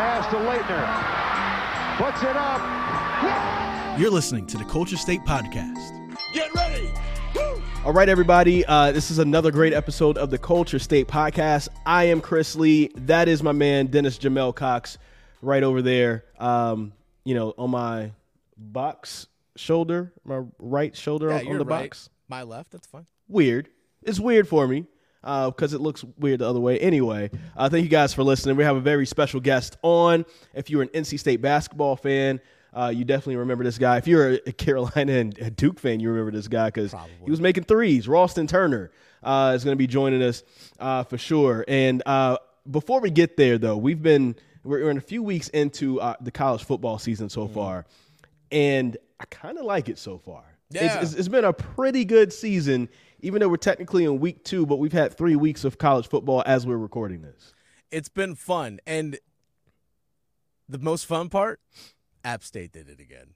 pass to Laettner. Puts it up. You're listening to the Culture State Podcast. Get ready. Woo! All right, everybody. Uh, this is another great episode of the Culture State Podcast. I am Chris Lee. That is my man, Dennis Jamel Cox, right over there. Um, you know, on my box shoulder, my right shoulder Yeah, on, on the right. box. My left. That's fine. Weird. It's weird for me because it looks weird the other way. Anyway, uh, thank you guys for listening. We have a very special guest on. If you're an NC State basketball fan, uh, you definitely remember this guy. If you're a Carolina and a Duke fan, you remember this guy because he was making threes. Ralston Turner uh, is going to be joining us uh, for sure. And uh, before we get there, though, we've been we're, in a few weeks into uh, the college football season so far, and I kind of like it so far. It's- Yeah. it's, it's been a pretty good season, even though we're technically in week two, but we've had three weeks of college football as we're recording this. It's been fun, and the most fun part, App State did it again.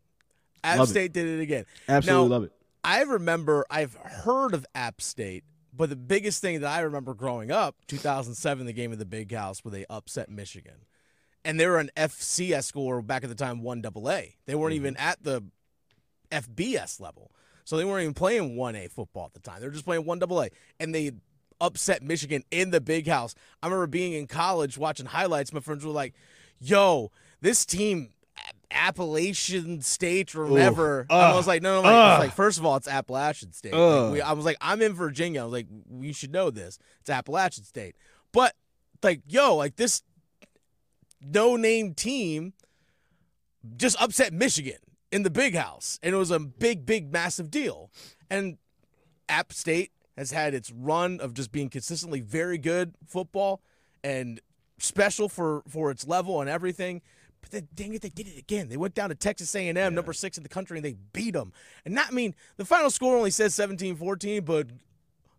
App Love it. State did it again. Absolutely Now, love it. I remember I've heard of App State, but the biggest thing that I remember growing up, 2007, the game of the Big House, where they upset Michigan, and they were an FCS school back at the time, one AA. They weren't mm-hmm. even at the FBS level, so they weren't even playing one A football at the time. They were just playing one AA, and they upset Michigan in the Big House. I remember being in college watching highlights. My friends were like, "Yo, this team." Appalachian State or whatever. And I was like, no, no, like, I was like, first of all, it's Appalachian State. Like, we, I was like, I'm in Virginia. I was like, we should know this. It's Appalachian State. But like, yo, like this no name team just upset Michigan in the big house. And it was a big, big, massive deal. And App State has had its run of just being consistently very good football and special for, for its level and everything. But then, dang it, they did it again. They went down to Texas A&M, number six in the country, and they beat them. And not, I mean, the final score only says 17-14, but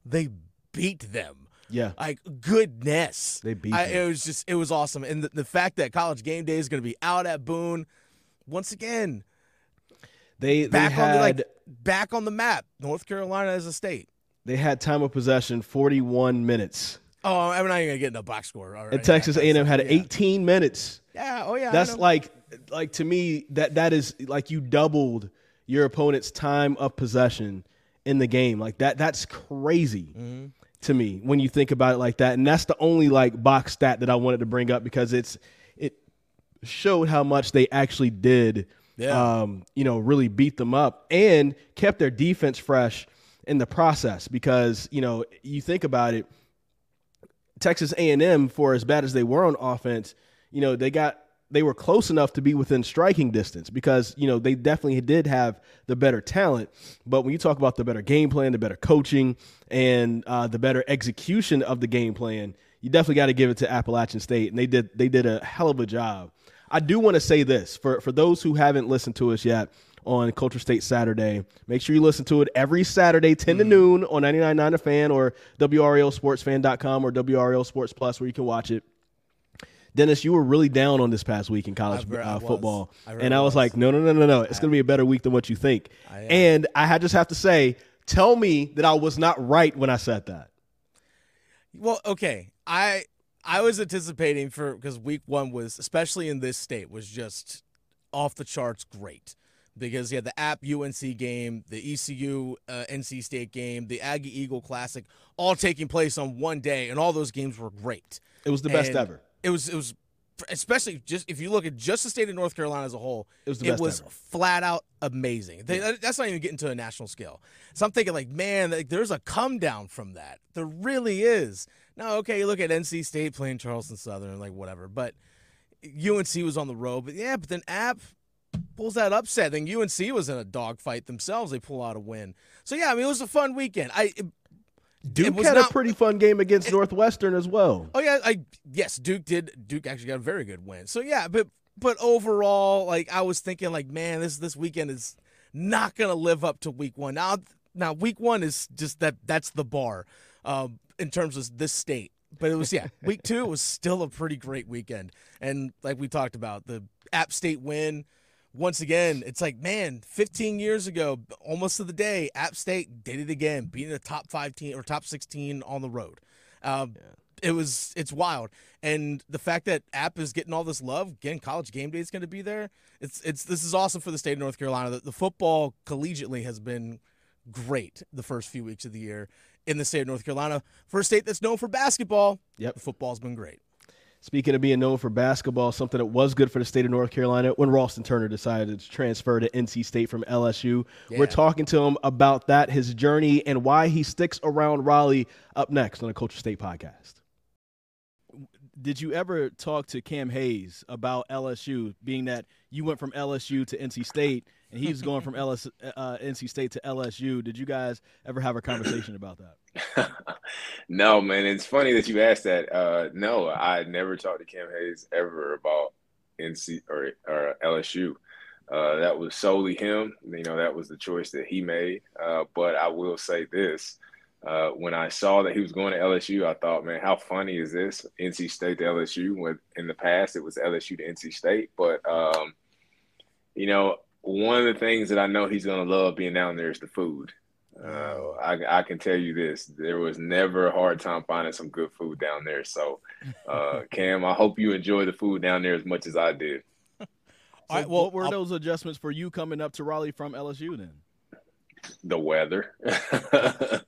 they beat them. Yeah. Like goodness, They beat I, it was just it was awesome, and the, the fact that College Game Day is going to be out at Boone once again, They they back on had the like back on the map. North Carolina as a state. they had time of possession 41 minutes. Oh, I'm not even gonna get into box score. All right, And Texas yeah, A&M had yeah. 18 minutes. Yeah. Oh yeah. That's like like to me that that is like you doubled your opponent's time of possession in the game. Like that that's crazy Mm-hmm. to me when you think about it like that. And that's the only like box stat that I wanted to bring up because it's it showed how much they actually did Yeah. um, you know, really beat them up and kept their defense fresh in the process because, you know, you think about it, Texas A&M for as bad as they were on offense, you know, they got they were close enough to be within striking distance because, you know, they definitely did have the better talent, but when you talk about the better game plan, the better coaching and uh, the better execution of the game plan, you definitely got to give it to Appalachian State and they did they did a hell of a job. I do want to say this for for those who haven't listened to us yet on Culture State Saturday. Make sure you listen to it every Saturday, 10 to noon on 99.9 The Fan or WRALSportsFan.com or WRAL Sports Plus where you can watch it. Dennis, you were really down on this past week in college I ver- I uh, football. I and I was, was. like, no, no, no, no, no. It's going to be a better week than what you think. And I just have to say, tell me that I was not right when I said that. Well, okay. I I was anticipating for because week one was especially in this state was just off the charts great because you had the App UNC game, the ECU uh, NC State game, the Aggie Eagle Classic, all taking place on one day, and all those games were great. It was the best And ever. It was it was especially just if you look at just the state of North Carolina as a whole, It was the best was flat out amazing. They, That's not even getting to a national scale. So I'm thinking like, man, like, there's a come down from that. There really is. Now, okay, you look at NC State playing Charleston Southern, like whatever, but UNC was on the road. But yeah, but then App pulls that upset. Then UNC was in a dogfight themselves. They pull out a win. So yeah, I mean, it was a fun weekend. I it- Duke had not- a pretty fun game against Northwestern as well. Oh yeah, I yes, Duke did. Duke actually got a very good win. So yeah, but but overall, like I was thinking, like man, this this weekend is not gonna live up to week one. Now now week one is just that that's the bar, um, in terms of this state. But it was yeah, week two was still a pretty great weekend, and like we talked about the App State win. Once again, it's like man, 15 years ago, almost to the day, App State did it again, beating a top five team or top 16 on the road. Um, it was it's wild, and the fact that App is getting all this love, again, College Game Day is going to be there. It's it's this is awesome for the state of North Carolina. The, the football collegiately has been great the first few weeks of the year in the state of North Carolina. For a state that's known for basketball, Yep. football's been great. Speaking of being known for basketball, something that was good for the state of North Carolina when Ralston Turner decided to transfer to NC State from LSU. Yeah. We're talking to him about that, his journey, and why he sticks around Raleigh up next on the Culture State podcast. Did you ever talk to Cam Hayes about LSU, being that you went from LSU to NC State and he was going from LS, uh, NC State to LSU? Did you guys ever have a conversation about that? no, man. It's funny that you asked that. Uh, no, I never talked to Cam Hayes ever about NC or, or LSU. Uh, that was solely him. You know, that was the choice that he made. Uh, but I will say this. Uh, when I saw that he was going to LSU, I thought, man, how funny is this? NC State to LSU. When in the past it was LSU to NC State, but um, you know, one of the things that I know he's going to love being down there is the food. Uh, I, I can tell you this: there was never a hard time finding some good food down there. So, uh, Cam, I hope you enjoy the food down there as much as I did. So All right, well, what were I'll- those adjustments for you coming up to Raleigh from LSU then? The weather,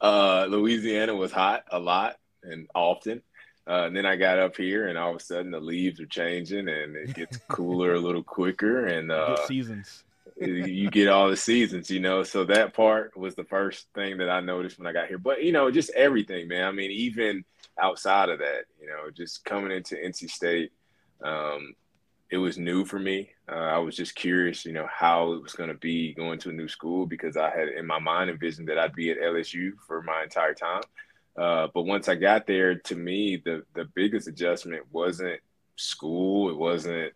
uh, Louisiana was hot a lot and often. Uh, and then I got up here, and all of a sudden the leaves are changing, and it gets cooler a little quicker, and uh, seasons. you get all the seasons, you know. So that part was the first thing that I noticed when I got here. But you know, just everything, man. I mean, even outside of that, you know, just coming into NC State, um, it was new for me. Uh, I was just curious, you know, how it was going to be going to a new school because I had in my mind envisioned that I'd be at LSU for my entire time. Uh, but once I got there, to me, the the biggest adjustment wasn't school. It wasn't,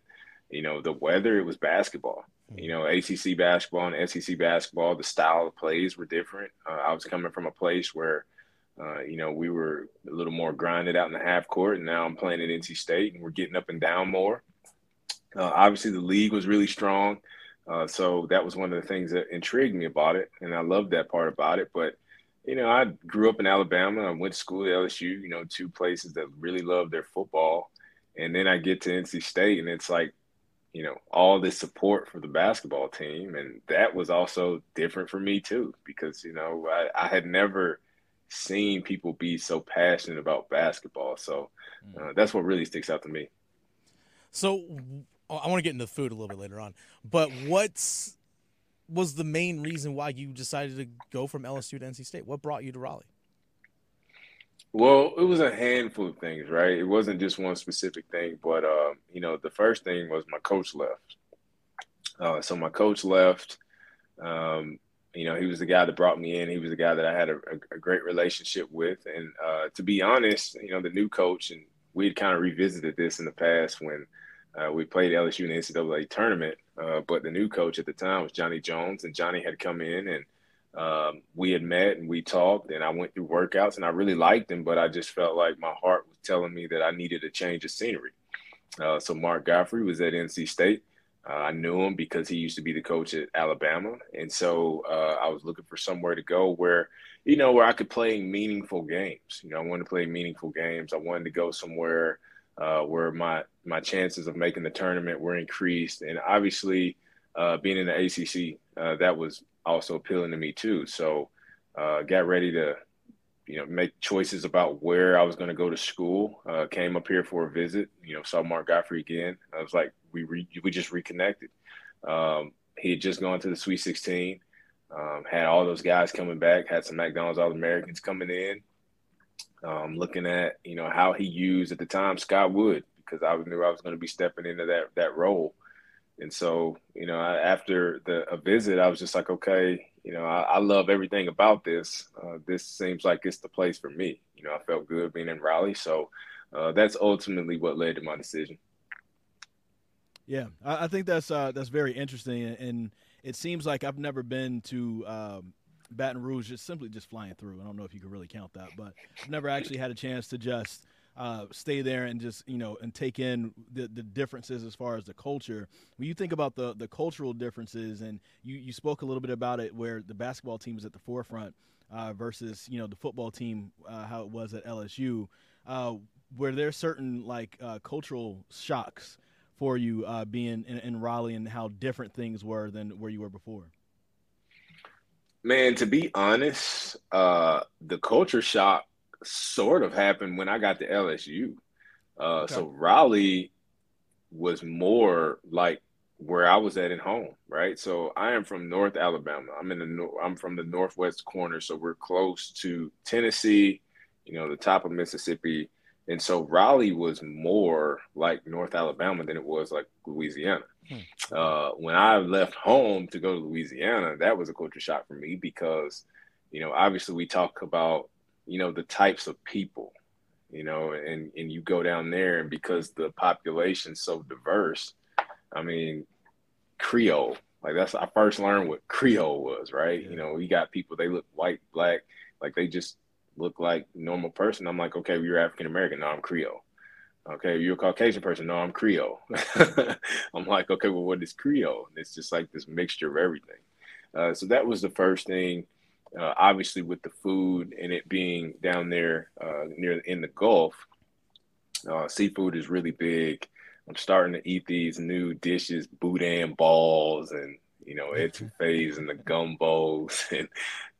you know, the weather. It was basketball. You know, ACC basketball and SEC basketball, the style of plays were different. Uh, I was coming from a place where, uh, you know, we were a little more grinded out in the half court, and now I'm playing at NC State, and we're getting up and down more. Uh, obviously, the league was really strong, uh, so that was one of the things that intrigued me about it, and I loved that part about it. But you know, I grew up in Alabama. I went to school at LSU. You know, two places that really love their football, and then I get to NC State, and it's like you know all this support for the basketball team and that was also different for me too because you know I, I had never seen people be so passionate about basketball so uh, that's what really sticks out to me So I want to get into food a little bit later on, but what's was the main reason why you decided to go from LSU to NC State? What brought you to Raleigh? Well, it was a handful of things, right? It wasn't just one specific thing, but um, you know, the first thing was my coach left. Uh, so my coach left. Um, you know, he was the guy that brought me in. He was the guy that I had a, a, a great relationship with. And uh, to be honest, you know, the new coach, and we had kind of revisited this in the past when uh, we played LSU in the NCAA tournament. Uh, but the new coach at the time was Johnny Jones, and Johnny had come in and um, we had met and we talked, and I went through workouts, and I really liked him, but I just felt like my heart was telling me that I needed a change of scenery. Uh, so Mark Gottfried was at NC State. Uh, I knew him because he used to be the coach at Alabama, and so uh, I was looking for somewhere to go where, you know, where I could play meaningful games. You know, I wanted to play meaningful games. I wanted to go somewhere uh, where my my chances of making the tournament were increased, and obviously, uh, being in the ACC, uh, that was also appealing to me too. So, uh, got ready to, you know, make choices about where I was going to go to school. Uh, came up here for a visit. You know, saw Mark Gottfried again. I was like, we re- we just reconnected. Um, he had just gone to the Sweet 16. Um, had all those guys coming back. Had some McDonald's All Americans coming in. Um, looking at you know how he used at the time Scott Wood because I knew I was going to be stepping into that that role. And so, you know, I, after the a visit, I was just like, okay, you know, I, I love everything about this. Uh, this seems like it's the place for me. You know, I felt good being in Raleigh, so uh, that's ultimately what led to my decision. Yeah, I, I think that's uh, that's very interesting, and- it seems like I've never been to um, Baton Rouge just simply just flying through. I don't know if you could really count that, but I've never actually had a chance to just uh, stay there and just you know and take in the, the differences as far as the culture. When you think about the the cultural differences, and you you spoke a little bit about it, where the basketball team is at the forefront uh, versus you know the football team, uh, how it was at LSU. uh, were there certain like uh, cultural shocks for you uh, being in, in, Raleigh and how different things were than where you were before? Man, to be honest, uh, the culture shock sort of happened when I got to LSU. Uh, okay. So Raleigh was more like where I was at at home, right? So I am from North Alabama. I'm in the I'm from the northwest corner, so we're close to Tennessee, you know, the top of Mississippi, and so Raleigh was more like North Alabama than it was like Louisiana. Hmm. Uh, when I left home to go to Louisiana, that was a culture shock for me because, you know, obviously we talk about, you know, the types of people, you know, and and you go down there, and because the population's so diverse, I mean, Creole. Like that's I first learned what Creole was, right? Yeah. You know, we got people they look white, black, like they just look like normal person. I'm like, okay, well, you're African American. No, I'm Creole. Okay, you're a Caucasian person. No, I'm Creole. I'm like, okay, well, what is Creole? And it's just like this mixture of everything. Uh, so that was the first thing. Uh, obviously, with the food and it being down there uh, near in the Gulf, uh, seafood is really big. I'm starting to eat these new dishes, boudin balls, and you know, etouffees and the gumbos and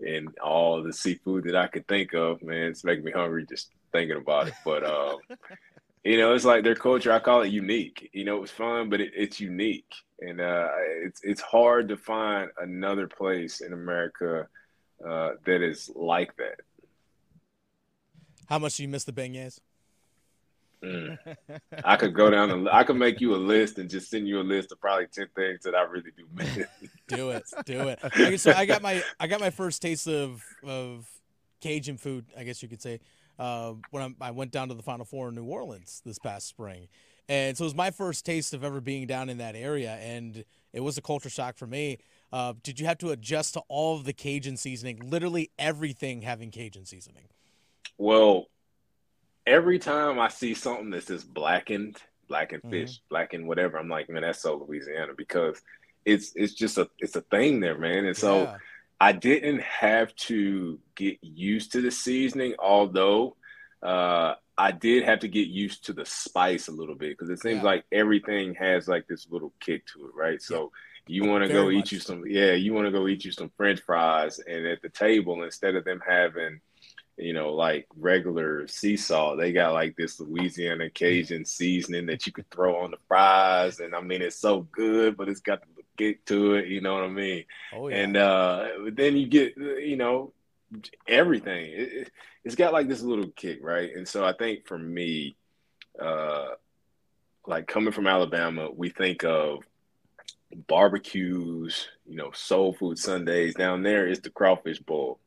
and all the seafood that I could think of. Man, it's making me hungry just thinking about it. But um, you know, it's like their culture. I call it unique. You know, it was fun, but it, it's unique, and uh, it's it's hard to find another place in America uh, that is like that. How much do you miss the beignets? Mm. I could go down and I could make you a list and just send you a list of probably ten things that I really do miss. do it, do it. Okay, so I got my I got my first taste of of Cajun food, I guess you could say, uh, when I, I went down to the Final Four in New Orleans this past spring, and so it was my first taste of ever being down in that area, and it was a culture shock for me. Uh, did you have to adjust to all of the Cajun seasoning? Literally everything having Cajun seasoning. Well, every time I see something that's just blackened, blackened mm-hmm. fish, blackened whatever, I'm like, man, that's so Louisiana because it's it's just a it's a thing there, man. And so yeah. I didn't have to get used to the seasoning, although uh, I did have to get used to the spice a little bit because it seems yeah. like everything has like this little kick to it, right? So you want to go eat you some, yeah, you want to go eat you some French fries, and at the table instead of them having you know, like regular sea salt. They got like this Louisiana Cajun seasoning that you could throw on the fries, and I mean it's so good, but it's got the kick to it. You know what I mean? Oh yeah. And uh, then you get you know everything. It, has got like this little kick, right? And so I think for me, uh, like coming from Alabama, we think of barbecues, you know, soul food Sundays. Down there is the crawfish bowl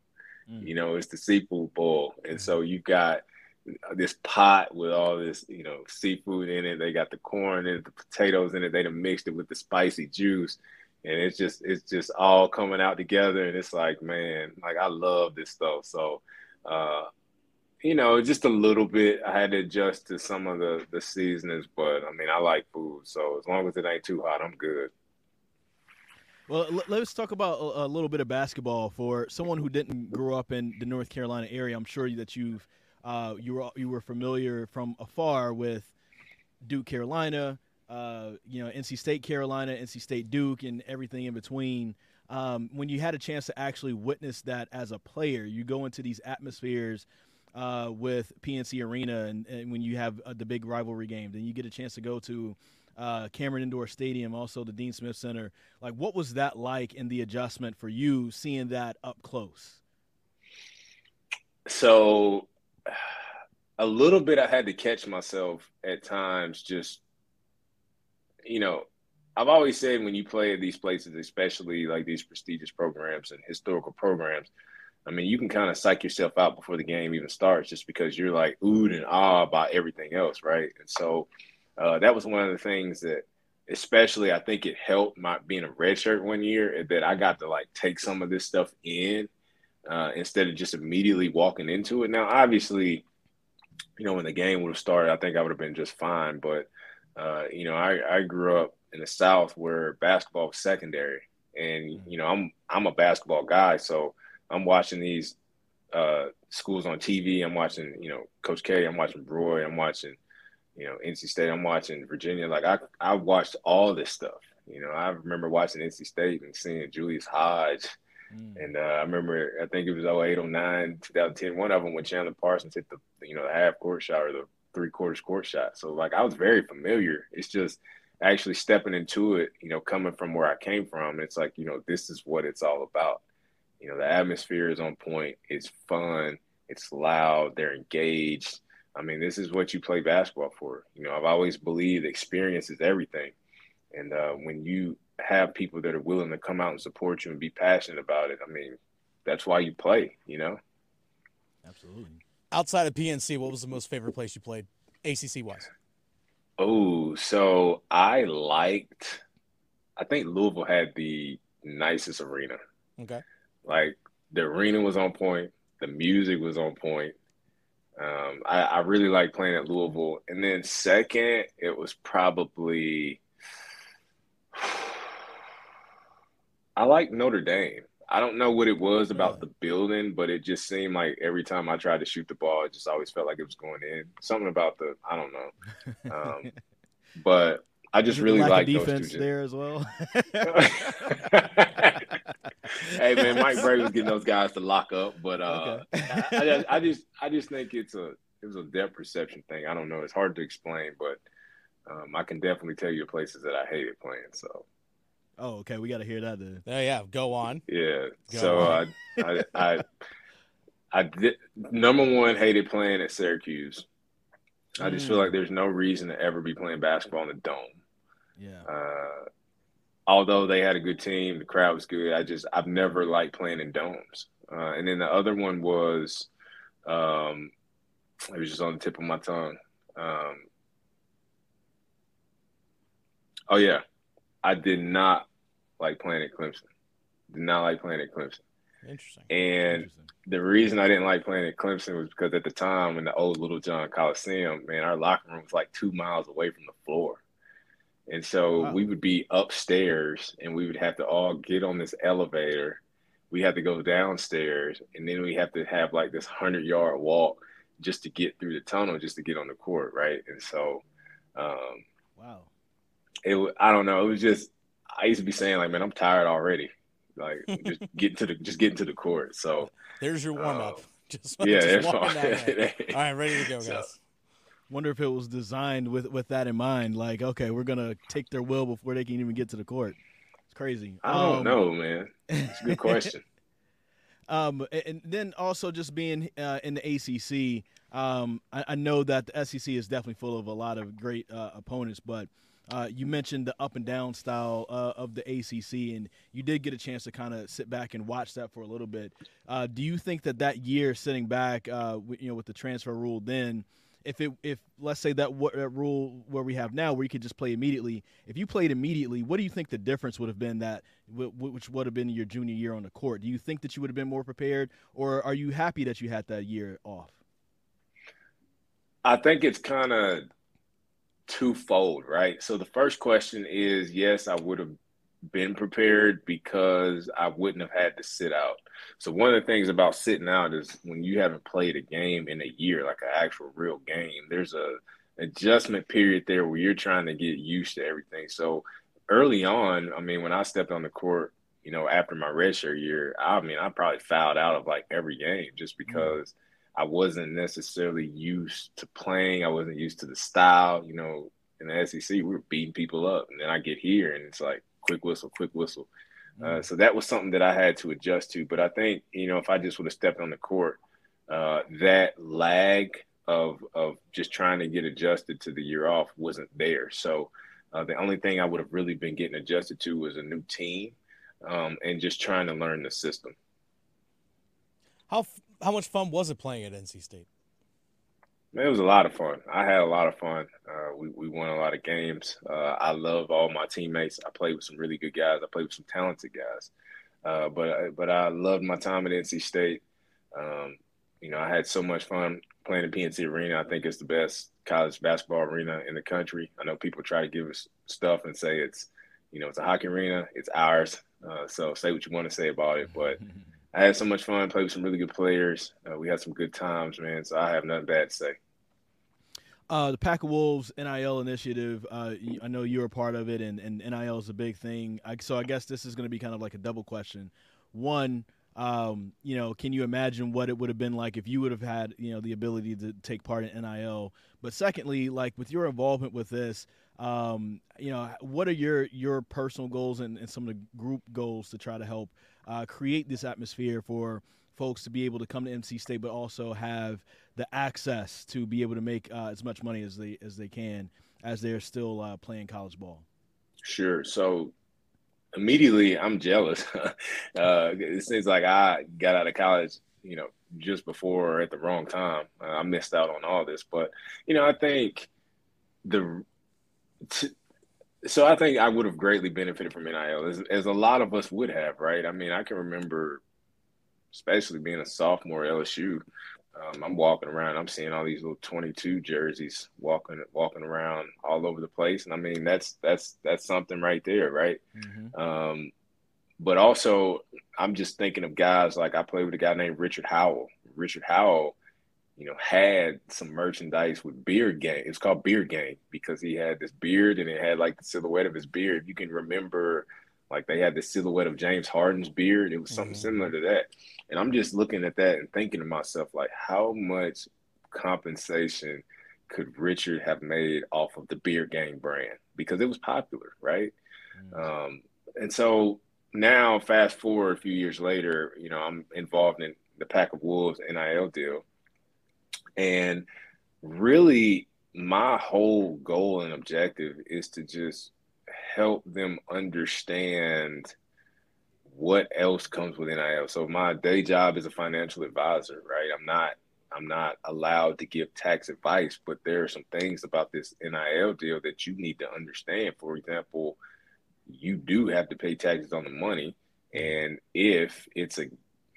Mm. You know, it's the seafood bowl, and so you got this pot with all this, you know, seafood in it. They got the corn and the potatoes in it. They done mixed it with the spicy juice, and it's just it's just all coming out together. And it's like, man, like I love this stuff. So, uh, you know, just a little bit. I had to adjust to some of the the seasonings, but I mean, I like food, so as long as it ain't too hot, I'm good. Well, let's talk about a little bit of basketball for someone who didn't grow up in the North Carolina area. I'm sure that you've uh, you were you were familiar from afar with Duke Carolina, uh, you know NC State Carolina, NC State Duke, and everything in between. Um, when you had a chance to actually witness that as a player, you go into these atmospheres uh, with PNC Arena, and, and when you have uh, the big rivalry game, then you get a chance to go to uh, Cameron Indoor Stadium, also the Dean Smith Center. Like, what was that like in the adjustment for you seeing that up close? So, a little bit, I had to catch myself at times. Just, you know, I've always said when you play at these places, especially like these prestigious programs and historical programs, I mean, you can kind of psych yourself out before the game even starts, just because you're like oohed and ah about everything else, right? And so uh, that was one of the things that, especially, I think it helped my being a redshirt one year that I got to like take some of this stuff in uh, instead of just immediately walking into it. Now, obviously, you know, when the game would have started, I think I would have been just fine. But uh, you know, I, I grew up in the South where basketball was secondary, and you know, I'm I'm a basketball guy, so I'm watching these uh, schools on TV. I'm watching, you know, Coach K. I'm watching Roy. I'm watching, you know, NC State. I'm watching Virginia. Like I, I watched all this stuff. You know, I remember watching NC State and seeing Julius Hodge. Mm. And uh, I remember, I think it was 08, 09, 2010. One of them when Chandler Parsons hit the, you know, the half court shot or the three quarters court shot. So like I was very familiar. It's just actually stepping into it, you know, coming from where I came from. It's like, you know, this is what it's all about. You know, the atmosphere is on point. It's fun. It's loud. They're engaged. I mean, this is what you play basketball for. You know, I've always believed experience is everything. And uh, when you have people that are willing to come out and support you and be passionate about it, I mean, that's why you play, you know? Absolutely. Outside of PNC, what was the most favorite place you played, ACC wise? Oh, so I liked, I think Louisville had the nicest arena. Okay. Like the arena was on point, the music was on point. Um, I, I really like playing at Louisville. And then second, it was probably I like Notre Dame. I don't know what it was about the building, but it just seemed like every time I tried to shoot the ball, it just always felt like it was going in. Something about the I don't know. Um, but I just really like defense those two. there as well. hey man, Mike Brey was getting those guys to lock up, but uh, okay. I, I, just, I just I just think it's a it was a depth perception thing. I don't know. It's hard to explain, but um, I can definitely tell you places that I hated playing. So. Oh, okay. We got to hear that then. Oh, yeah. Go on. Yeah. Go so on. I, I, I, I did, number one hated playing at Syracuse. I just feel mm. like there's no reason to ever be playing basketball in the dome. Yeah. Uh, although they had a good team, the crowd was good. I just I've never liked playing in domes. Uh, and then the other one was, um, it was just on the tip of my tongue. Um, oh yeah, I did not like playing at Clemson. Did not like playing at Clemson. Interesting. And Interesting. the reason I didn't like playing at Clemson was because at the time in the old Littlejohn Coliseum, man, our locker room was like two miles away from the floor. And so wow. we would be upstairs and we would have to all get on this elevator. We had to go downstairs and then we have to have like this hundred yard walk just to get through the tunnel, just to get on the court, right? And so, um, wow, it I don't know, it was just I used to be saying like, man, I'm tired already. Like just get to the just get into the court. So there's your warm up. Um, just, yeah, just all right, ready to go, guys. So, Wonder if it was designed with with that in mind. Like, okay, we're gonna take their will before they can even get to the court. It's crazy. I don't um, know, man. It's a good question. um, and then also just being uh, in the ACC, um, I, I, know that the SEC is definitely full of a lot of great uh, opponents, but uh, you mentioned the up and down style uh, of the ACC, and you did get a chance to kind of sit back and watch that for a little bit. Uh, do you think that that year sitting back, uh, you know, with the transfer rule then, if it if let's say that, w- that rule where we have now where you could just play immediately if you played immediately what do you think the difference would have been that which would have been your junior year on the court? Do you think that you would have been more prepared or are you happy that you had that year off? I think it's kind of twofold right? So the first question is yes i would have been prepared because I wouldn't have had to sit out. So one of the things about sitting out is when you haven't played a game in a year, like an actual real game, there's a adjustment period there where you're trying to get used to everything. So early on, I mean, when I stepped on the court, you know, after my redshirt year, I mean, I probably fouled out of like every game just mm-hmm. because. I wasn't necessarily used to playing. I wasn't used to the style. You know, in the SEC, we were beating people up, and then I get here, and it's like quick whistle, quick whistle. Uh, mm-hmm. so that was something that I had to adjust to. But I think you know if I just would have stepped on the court, uh, that lag of of just trying to get adjusted to the year off wasn't there. So uh, the only thing I would have really been getting adjusted to was a new team um, and just trying to learn the system. How how much fun was it playing at NC State? It was a lot of fun. I had a lot of fun. Uh, we we won a lot of games. Uh, I love all my teammates. I played with some really good guys. I played with some talented guys. Uh, but but I loved my time at NC State. Um, you know, I had so much fun playing in PNC Arena. I think it's the best college basketball arena in the country. I know people try to give us stuff and say it's, you know, it's a hockey arena. It's ours. Uh, so say what you want to say about it, but I had so much fun, played with some really good players. Uh, we had some good times, man. So I have nothing bad to say. Uh, the Pack of Wolves NIL initiative, uh, I know you're a part of it, and, and NIL is a big thing. I, so I guess this is going to be kind of like a double question. One, um, you know, can you imagine what it would have been like if you would have had, you know, the ability to take part in NIL? But secondly, like with your involvement with this, um, you know, what are your your personal goals and, and some of the group goals to try to help uh, create this atmosphere for folks to be able to come to NC State, but also have the access to be able to make uh, as much money as they as they can as they're still uh, playing college ball? Sure. So immediately I'm jealous. uh, it seems like I got out of college, you know, just before or at the wrong time. I missed out on all this, but you know, I think the t- so I think I would have greatly benefited from NIL, as, as a lot of us would have, right? I mean, I can remember, especially being a sophomore at LSU, um, I'm walking around. I'm seeing all these little 22 jerseys walking walking around all over the place, and I mean that's that's that's something right there, right? Mm-hmm. Um, but also, I'm just thinking of guys like I played with a guy named Richard Howell. Richard Howell, you know, had some merchandise with beard gang. It's called beard gang because he had this beard and it had like the silhouette of his beard. You can remember like they had the silhouette of James Harden's beard. It was something mm-hmm. similar to that. And I'm just looking at that and thinking to myself, like, how much compensation could Richard have made off of the beer gang brand? Because it was popular, right? Mm-hmm. Um, and so now, fast forward a few years later, you know, I'm involved in the Pack of Wolves NIL deal. And really, my whole goal and objective is to just help them understand what else comes with NIL. So my day job is a financial advisor, right? I'm not I'm not allowed to give tax advice, but there are some things about this NIL deal that you need to understand. For example, you do have to pay taxes on the money, and if it's a,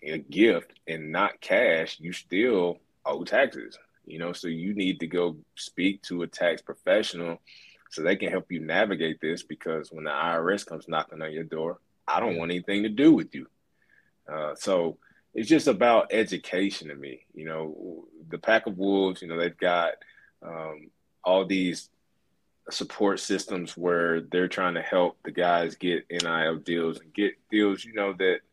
a gift and not cash, you still owe taxes. You know, so you need to go speak to a tax professional so they can help you navigate this because when the IRS comes knocking on your door, I don't want anything to do with you. Uh, so it's just about education to me. You know, the Pack of Wolves, you know, they've got um, all these support systems where they're trying to help the guys get NIL deals and get deals, you know, that –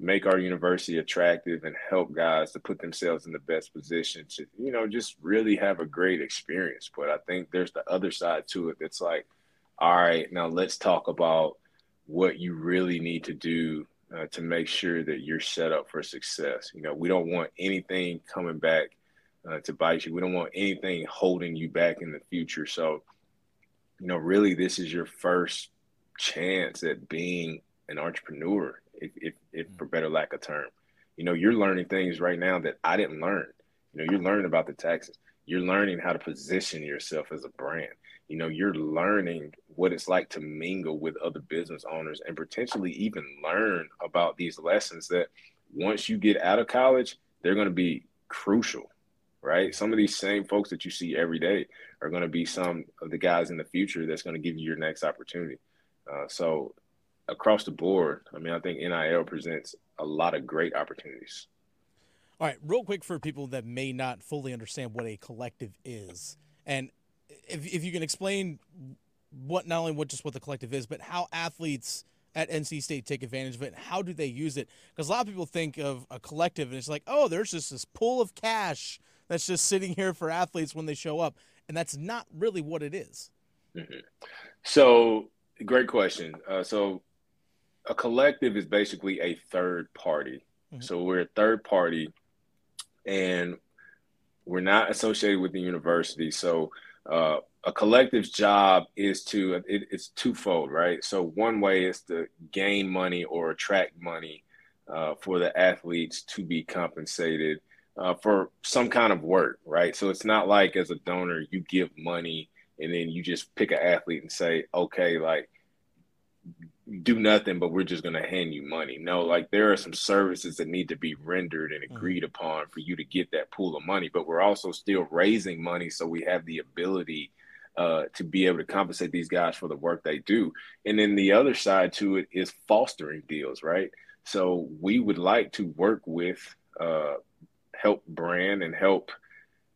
make our university attractive and help guys to put themselves in the best position to, you know, just really have a great experience. But I think there's the other side to it that's like, all right, now let's talk about what you really need to do uh, to make sure that you're set up for success. You know, we don't want anything coming back uh, to bite you. We don't want anything holding you back in the future. So, you know, really, this is your first chance at being an entrepreneur if, if, if for better lack of term. You know, you're learning things right now that I didn't learn. You know, you're learning about the taxes. You're learning how to position yourself as a brand. You know, you're learning what it's like to mingle with other business owners and potentially even learn about these lessons that once you get out of college, they're going to be crucial, right? Some of these same folks that you see every day are going to be some of the guys in the future that's going to give you your next opportunity. Uh, so across the board, I mean, I think NIL presents a lot of great opportunities. All right, real quick for people that may not fully understand what a collective is, and if if you can explain what not only what just what the collective is, but how athletes at NC State take advantage of it, and how do they use it? Because a lot of people think of a collective and it's like, oh, there's just this pool of cash that's just sitting here for athletes when they show up, and that's not really what it is. Mm-hmm. So, great question. Uh, so, a collective is basically a third party. Mm-hmm. So we're a third party, and we're not associated with the university. So uh, a collective's job is to it, it's twofold, right? So one way is to gain money or attract money uh, for the athletes to be compensated uh, for some kind of work, right? So it's not like as a donor you give money and then you just pick an athlete and say, okay, like do nothing, but we're just going to hand you money. No, like there are some services that need to be rendered and agreed mm-hmm. upon for you to get that pool of money. But we're also still raising money so we have the ability uh, to be able to compensate these guys for the work they do. And then the other side to it is fostering deals, right? So we would like to work with, uh, help brand and help,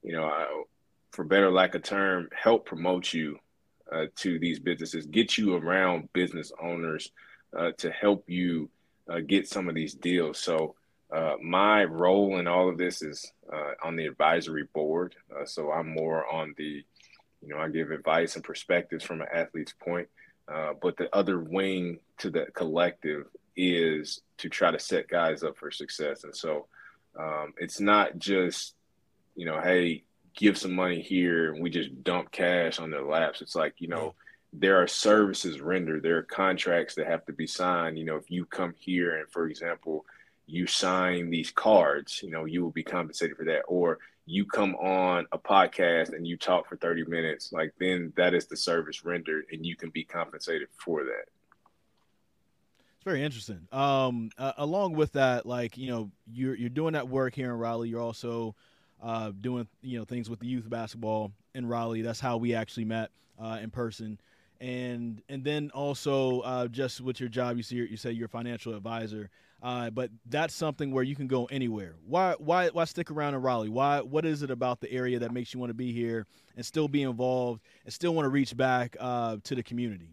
you know, uh, for better lack of term, help promote you uh, to these businesses, get you around business owners uh, to help you uh, get some of these deals. So uh, my role in all of this is uh, on the advisory board. Uh, so I'm more on the, you know, I give advice and perspectives from an athlete's point. but the other wing to the collective is to try to set guys up for success. And so um, it's not just, you know, hey, give some money here and we just dump cash on their laps. It's like, you know, there are services rendered, there are contracts that have to be signed. You know, if you come here and, for example, you sign these cards, you know, you will be compensated for that. Or you come on a podcast and you talk for 30 minutes, like then that is the service rendered and you can be compensated for that. It's very interesting. Um, uh, along with that, like, you know, you're, you're doing that work here in Raleigh. You're also uh, doing, you know, things with the youth basketball in Raleigh. That's how we actually met uh, in person and and then also uh, just with your job, you see you say you're a financial advisor, uh, but that's something where you can go anywhere. Why why why stick around in Raleigh? Why what is it about the area that makes you want to be here and still be involved and still want to reach back uh, to the community?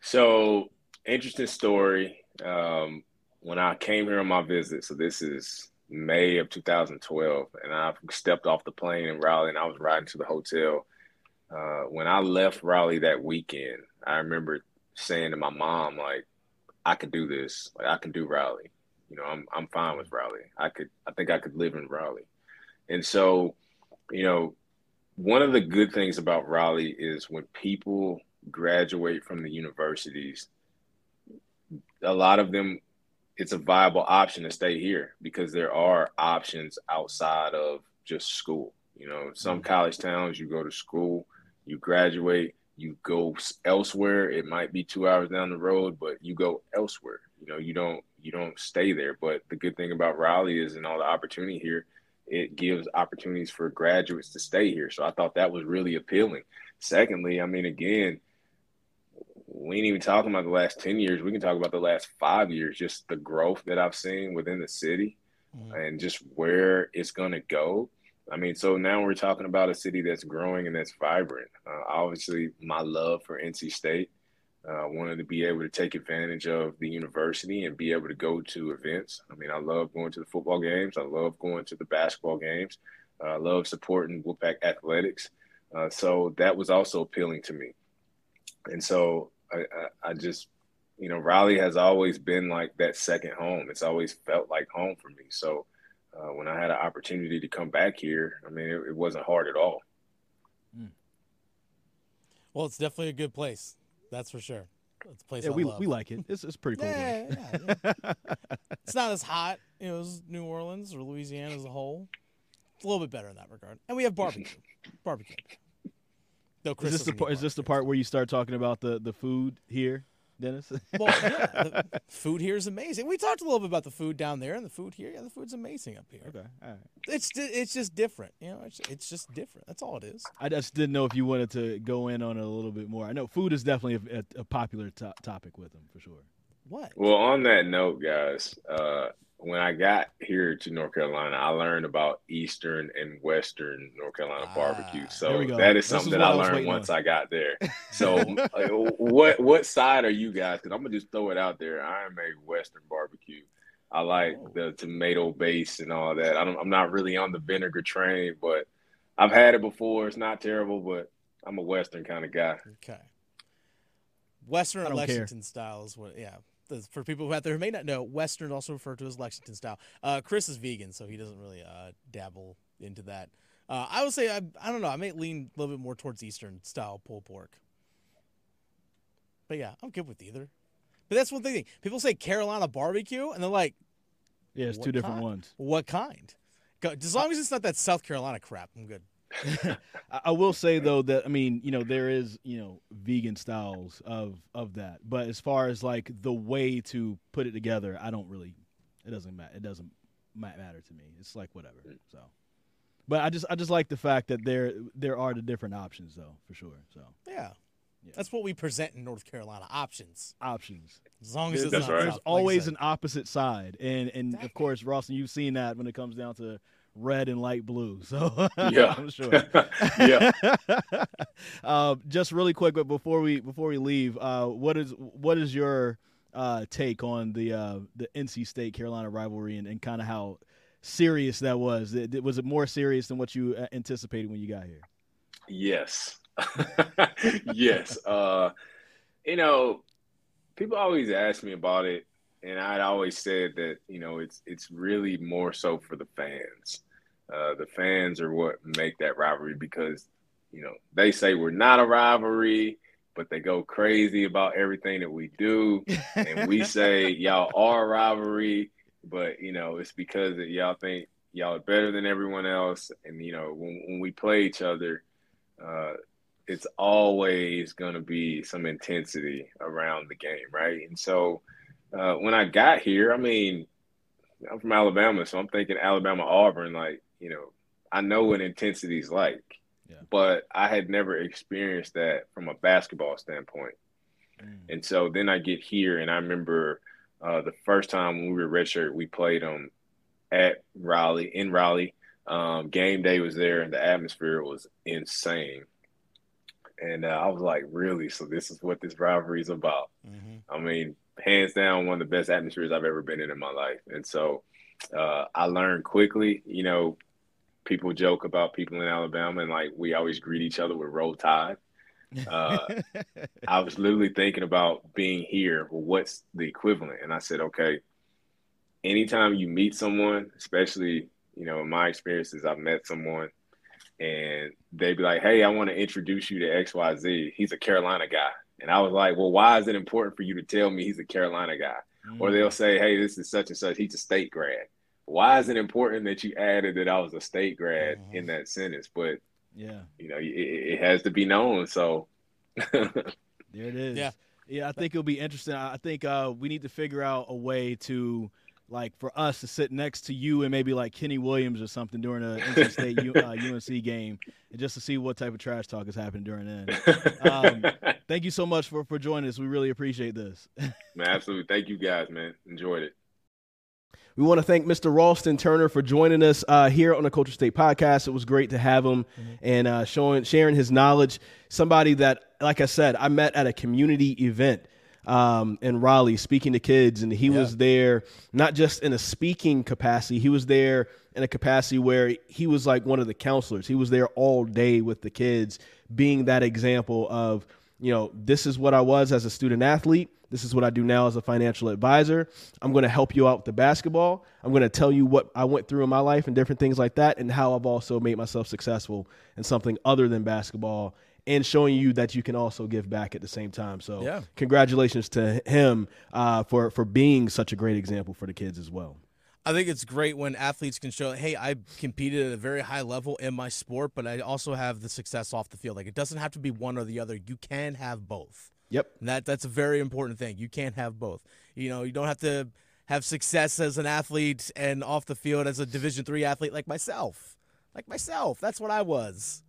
So interesting story. Um, when I came here on my visit, so this is May of 2012, and I stepped off the plane in Raleigh and I was riding to the hotel uh, when I left Raleigh that weekend, I remember saying to my mom, like, I could do this. Like, I can do Raleigh. You know, I'm I'm fine with Raleigh. I could I think I could live in Raleigh. And so, you know, one of the good things about Raleigh is when people graduate from the universities, a lot of them it's a viable option to stay here because there are options outside of just school. You know, some mm-hmm. college towns you go to school you graduate, you go elsewhere. It might be two hours down the road, but you go elsewhere. You know, you don't you don't stay there. But the good thing about Raleigh is, and all the opportunity here, it gives opportunities for graduates to stay here. So I thought that was really appealing. Secondly, I mean, again, we ain't even talking about the last 10 years. We can talk about the last five years, just the growth that I've seen within the city mm-hmm. and just where it's going to go. I mean, so now we're talking about a city that's growing and that's vibrant. Uh, obviously, my love for NC State. Uh, wanted to be able to take advantage of the university and be able to go to events. I mean, I love going to the football games. I love going to the basketball games. Uh, I love supporting Wolfpack athletics. Uh, so that was also appealing to me. And so I, I, I just, you know, Raleigh has always been like that second home. It's always felt like home for me. So uh, when I had an opportunity to come back here, I mean, it, it wasn't hard at all. Hmm. Well, it's definitely a good place. That's for sure. It's a place yeah, I we love. we like it. It's it's pretty cool. Yeah, yeah, yeah. it's not as hot, you know, as New Orleans or Louisiana as a whole. It's a little bit better in that regard. And we have barbecue. barbecue. No, Chris is this the is this the part where you start talking about the the food here? Dennis? well, yeah, the food here is amazing. We talked a little bit about the food down there, and the food here. Yeah, the food's amazing up here. Okay, all right. It's it's just different, you know. It's, it's just different. That's all it is. I just didn't know if you wanted to go in on it a little bit more. I know food is definitely a, a popular to- topic with them for sure. What? Well, on that note, guys, uh, when I got here to North Carolina, I learned about Eastern and Western North Carolina ah, barbecue. So that is something is that I, I learned once on. I got there. So, what what side are you guys? Because I'm gonna just throw it out there. I am a Western barbecue. I like oh. the tomato base and all that. I am not really on the vinegar train, but I've had it before. It's not terrible, but I'm a Western kind of guy. Okay. Western Lexington care. style is what, yeah for people out there who may not know, Western also referred to as Lexington style. Uh, Chris is vegan, so he doesn't really uh, dabble into that. Uh, I would say I, I don't know. I may lean a little bit more towards Eastern style pulled pork. But yeah, I'm good with either. But that's one thing. People say Carolina barbecue, and they're like, "Yeah, it's two different kind? ones." What kind? As long as it's not that South Carolina crap, I'm good. I will say though that I mean, you know, there is you know vegan styles of of that, but as far as like the way to put it together, I don't really. It doesn't matter. It doesn't matter to me. It's like whatever. Mm. So, but I just I just like the fact that there there are the different options though for sure. So yeah, That's what we present in North Carolina options. Options. As long as it's not right. There's South, like always an opposite side, and and of course, Ross, and you've seen that when it comes down to red and light blue. So Yeah. I'm sure. yeah. uh, just really quick, but before we before we leave, uh, what is what is your uh, take on the uh, the NC State Carolina rivalry and, and kind of how serious that was? It- Was it more serious than what you uh, anticipated when you got here? Yes. yes. Uh, you know, people always ask me about it, and I'd always said that you know it's it's really more so for the fans. Uh, the fans are what make that rivalry because you know they say we're not a rivalry, but they go crazy about everything that we do, and we say y'all are a rivalry, but you know it's because that y'all think y'all are better than everyone else, and you know when when we play each other. Uh, it's always going to be some intensity around the game, right? And so uh, when I got here, I mean, I'm from Alabama, so I'm thinking Alabama Auburn, like, you know, I know what intensity is like, Yeah. but I had never experienced that from a basketball standpoint. And so then I get here, and I remember uh, the first time when we were redshirt, we played them at Raleigh, in Raleigh. Um, game day was there, and the atmosphere was insane. And uh, I was like, really? So this is what this rivalry is about? Mhm. I mean, hands down, one of the best atmospheres I've ever been in in my life. And so uh, I learned quickly. You know, people joke about people in Alabama, and like we always greet each other with "Roll Tide." Uh, I was literally thinking about being here. Well, what's the equivalent? And I said, okay, anytime you meet someone, especially, you know, in my experiences, I've met someone and they'd be like, hey, I want to introduce you to XYZ. He's a Carolina guy. And I was like, well, why is it important for you to tell me he's a Carolina guy? Or they'll say, hey, this is such and such. He's a state grad. Why is it important that you added that I was a state grad Mhm. in that sentence? But, yeah. you know, it, it has to be known. So, There it is. Yeah. Yeah, I think it'll be interesting. I I think uh, we need to figure out a way to, like, for us to sit next to you and maybe like Kenny Williams or something during a NC State U, uh, UNC game, and just to see what type of trash talk is happening during then. Um, Thank you so much for for joining us. We really appreciate this. man, absolutely. Thank you guys, man. Enjoyed it. We want to thank Mr. Ralston Turner for joining us uh, here on the Culture State Podcast. It was great to have him and uh, showing sharing his knowledge. Somebody that, like I said, I met at a community event um, in Raleigh, speaking to kids, and he was there not just in a speaking capacity. He was there in a capacity where he was like one of the counselors. He was there all day with the kids, being that example of you know, this is what I was as a student athlete. This is what I do now as a financial advisor. I'm going to help you out with the basketball. I'm going to tell you what I went through in my life and different things like that, and how I've also made myself successful in something other than basketball, and showing you that you can also give back at the same time. So, Yeah. congratulations to him uh, for for being such a great example for the kids as well. I think it's great when athletes can show, hey, I competed at a very high level in my sport, but I also have the success off the field. Like it doesn't have to be one or the other. You can have both. Yep. And that that's a very important thing. You can't have both. You know, you don't have to have success as an athlete and off the field as a Division three athlete like myself. Like myself. That's what I was.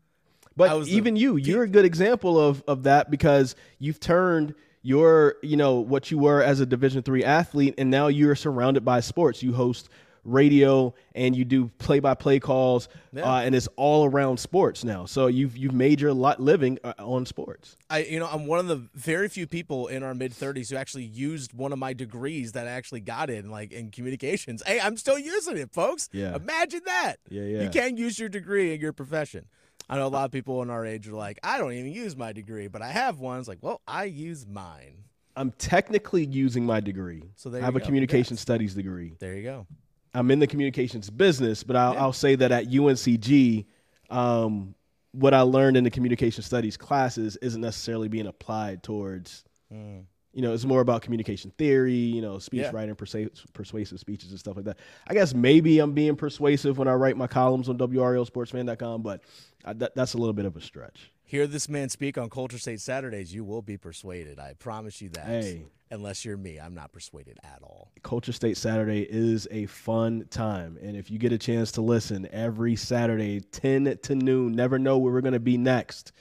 But the even you, you're a good example of of that because you've turned your, you know, what you were as a Division three athlete, and now you're surrounded by sports. You host radio and you do play by play calls, Yeah. uh, and it's all around sports now. So you've you've made your lot living uh, on sports. I you know I'm one of the very few people in our mid 30s who actually used one of my degrees that I actually got in like in communications. Hey, I'm still using it, folks. Yeah. Imagine that. Yeah, yeah. You can use your degree in your profession. I know a lot of people in our age are like, I don't even use my degree, but I have one. It's like, well, I use mine. I'm technically using my degree. So there I have a go. communication studies degree. There you go. I'm in the communications business, but I'll, Yeah. I'll say that at UNCG, um, what I learned in the communication studies classes isn't necessarily being applied towards, Mm. You know, it's more about communication theory, you know, speech Yeah. writing, persu- persuasive speeches and stuff like that. I guess maybe I'm being persuasive when I write my columns on WRALSportsFan.com, but I, that, that's a little bit of a stretch. Hear this man speak on Culture State Saturdays, you will be persuaded. I promise you that. Hey. Unless you're me, I'm not persuaded at all. Culture State Saturday is a fun time. And if you get a chance to listen every Saturday, 10 to noon, never know where we're going to be next.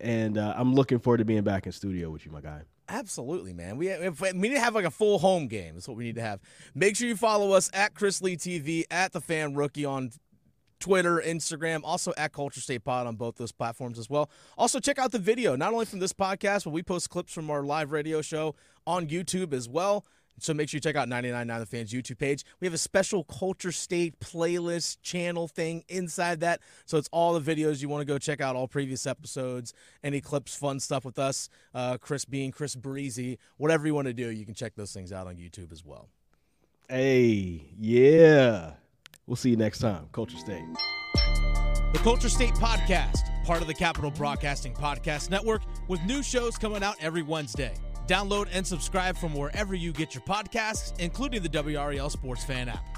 and uh, I'm looking forward to being back in studio with you, my guy. Absolutely, man. We we need to have like a full home game. That's what we need to have. Make sure you follow us at Chris Lee TV at the Fan Rookie on Twitter, Instagram, also at Culture State Pod on both those platforms as well. Also, check out the video, not only from this podcast, but we post clips from our live radio show on YouTube as well. So make sure you check out 99.9 The Fans YouTube page. We have a special Culture State playlist channel thing inside that. So it's all the videos you want to go check out, all previous episodes, any clips, fun stuff with us, uh, Chris Bean, Chris Breezy, whatever you want to do, you can check those things out on YouTube as well. Hey, yeah. We'll see you next time. Culture State. The Culture State Podcast, part of the Capitol Broadcasting Podcast Network, with new shows coming out every Wednesday. Download and subscribe from wherever you get your podcasts, including the WRAL Sports Fan app.